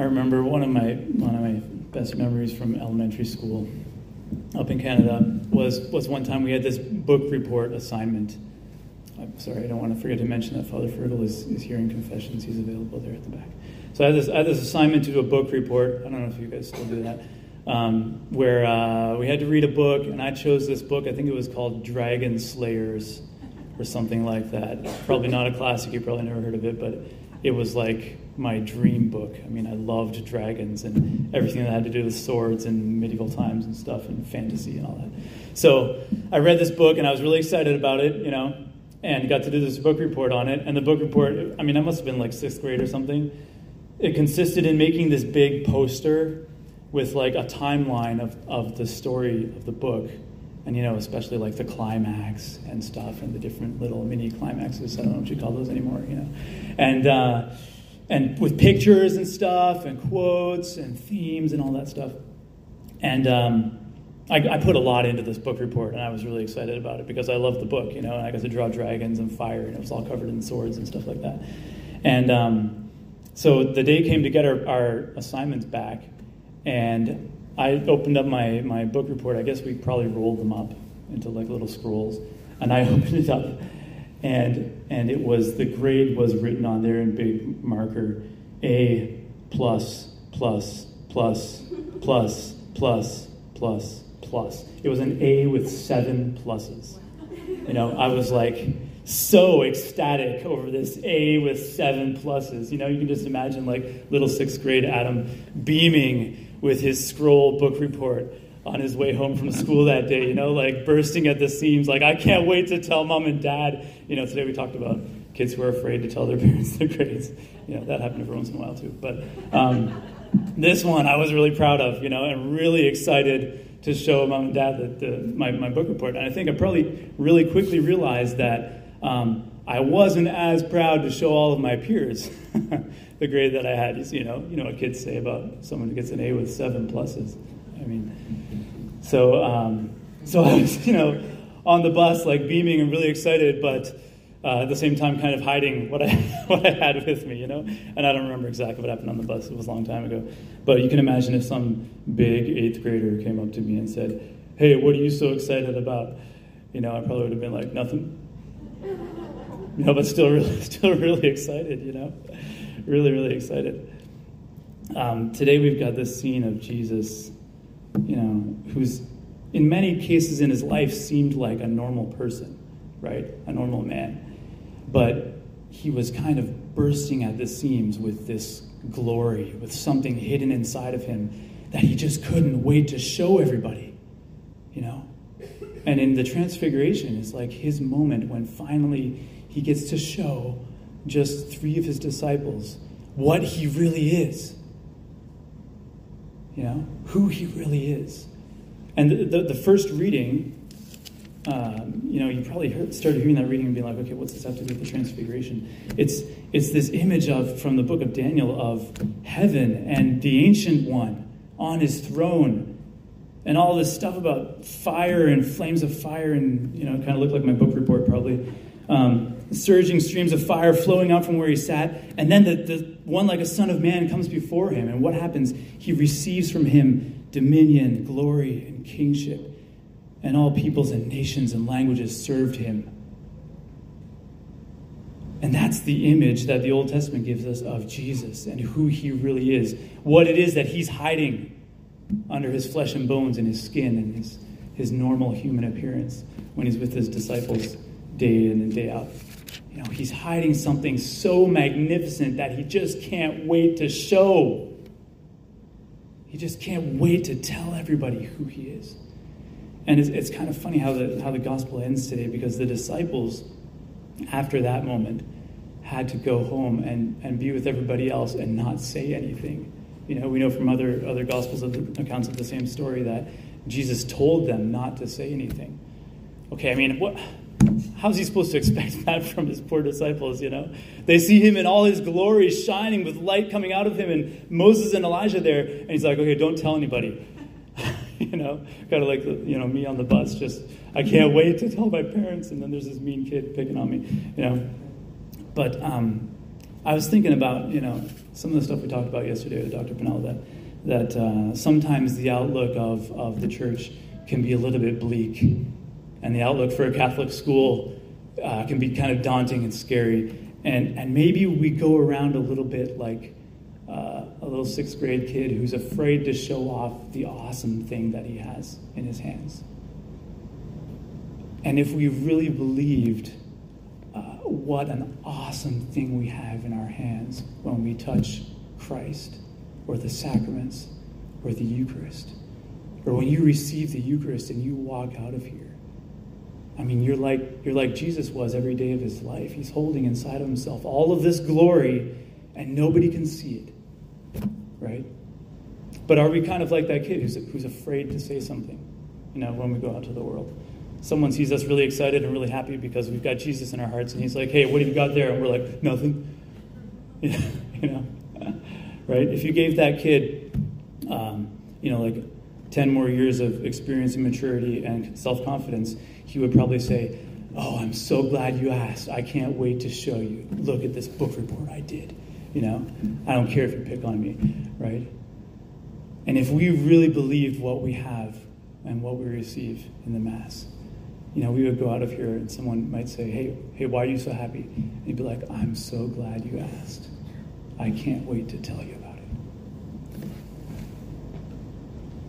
I remember one of my one of my best memories from elementary school up in Canada was was one time we had this book report assignment. I'm sorry, I don't want to forget to mention that Father Fergal is, is here in confessions. He's available there at the back. So I had this, I had this assignment to do a book report. I don't know if you guys still do that. Um, where uh, we had to read a book, and I chose this book. I think it was called Dragon Slayers or something like that. Probably not a classic, you probably never heard of it, but it was like my dream book. I mean, I loved dragons and everything that had to do with swords and medieval times and stuff and fantasy and all that. So I read this book and I was really excited about it, you know, and got to do this book report on it. And the book report, I mean, I must have been like sixth grade or something. It consisted in making this big poster with like a timeline of, of the story of the book. And, you know, especially like the climax and stuff and the different little mini climaxes. I don't know what you call those anymore, you know. And, uh, and with pictures and stuff and quotes and themes and all that stuff. And um, I, I, put a lot into this book report, and I was really excited about it because I love the book, you know, and I got to draw dragons and fire, and it was all covered in swords and stuff like that. And um, so the day came to get our, our assignments back, and I opened up my, my book report. I guess we probably rolled them up into like little scrolls, and I opened it up and and it was the grade was written on there in big marker a plus plus plus plus plus plus plus. It was an a with seven pluses. You know i was like so ecstatic over this a with seven pluses. You know you can just imagine like little sixth grade adam beaming with his scroll book report on his way home from school that day, you know, like bursting at the seams, like, I can't wait to tell mom and dad. You know, today we talked about kids who are afraid to tell their parents their grades. You know, that happened every once in a while too. But um, this one I was really proud of, you know, and really excited to show mom and dad that the, my, my book report. And I think I probably really quickly realized that um, I wasn't as proud to show all of my peers the grade that I had. You know, you know what kids say about someone who gets an A with seven pluses. I mean, so um, so I was, you know, on the bus, like beaming and really excited, but uh, at the same time, kind of hiding what I what I had with me, you know. And I don't remember exactly what happened on the bus; it was a long time ago. But you can imagine if some big eighth grader came up to me and said, "Hey, what are you so excited about?" You know, I probably would have been like, "Nothing." Know, but still, really, still really excited. You know, really, really excited. Um, today we've got this scene of Jesus you know, who's in many cases in his life seemed like a normal person, right? A normal man. But he was kind of bursting at the seams with this glory, with something hidden inside of him that he just couldn't wait to show everybody, you know? And in the transfiguration, it's like his moment when finally he gets to show just three of his disciples what he really is you know, who he really is. And the, the, the first reading, um, you know, you probably heard, started hearing that reading and being like, okay, what's this have to do with the transfiguration? It's, it's this image of, from the book of Daniel, of heaven and the ancient one on his throne and all this stuff about fire and flames of fire and, you know, kind of looked like my book report probably. Um, surging streams of fire flowing out from where he sat. And then the, the one like a son of man comes before him. And what happens? He receives from him dominion, glory, and kingship. And all peoples and nations and languages served him. And that's the image that the Old Testament gives us of Jesus and who he really is. What it is that he's hiding under his flesh and bones and his skin and his, his normal human appearance when he's with his disciples day in and day out. You know, he's hiding something so magnificent that he just can't wait to show. He just can't wait to tell everybody who he is. And it's, it's kind of funny how the, how the gospel ends today because the disciples, after that moment, had to go home and, and be with everybody else and not say anything. You know, we know from other, other gospels of the, accounts of the same story that Jesus told them not to say anything. Okay, I mean, what how's he supposed to expect that from his poor disciples, you know? They see him in all his glory shining with light coming out of him and Moses and Elijah there. And he's like, okay, don't tell anybody. you know, kind of like, you know, me on the bus, just, I can't wait to tell my parents. And then there's this mean kid picking on me, you know? But um, I was thinking about, you know, some of the stuff we talked about yesterday with Dr. Pennell, that, that uh, sometimes the outlook of, of the church can be a little bit bleak. And the outlook for a Catholic school uh, can be kind of daunting and scary. And, and maybe we go around a little bit like uh, a little sixth grade kid who's afraid to show off the awesome thing that he has in his hands. And if we really believed uh, what an awesome thing we have in our hands when we touch Christ or the sacraments or the Eucharist, or when you receive the Eucharist and you walk out of here. I mean, you're like, you're like Jesus was every day of his life. He's holding inside of himself all of this glory, and nobody can see it, right? But are we kind of like that kid who's, who's afraid to say something, you know, when we go out to the world? Someone sees us really excited and really happy because we've got Jesus in our hearts, and he's like, hey, what have you got there? And we're like, nothing. you know, right? If you gave that kid, um, you know, like 10 more years of experience and maturity and self confidence, he would probably say, Oh, I'm so glad you asked. I can't wait to show you. Look at this book report I did. You know, I don't care if you pick on me, right? And if we really believed what we have and what we receive in the Mass, you know, we would go out of here and someone might say, Hey, hey, why are you so happy? And you'd be like, I'm so glad you asked. I can't wait to tell you about it.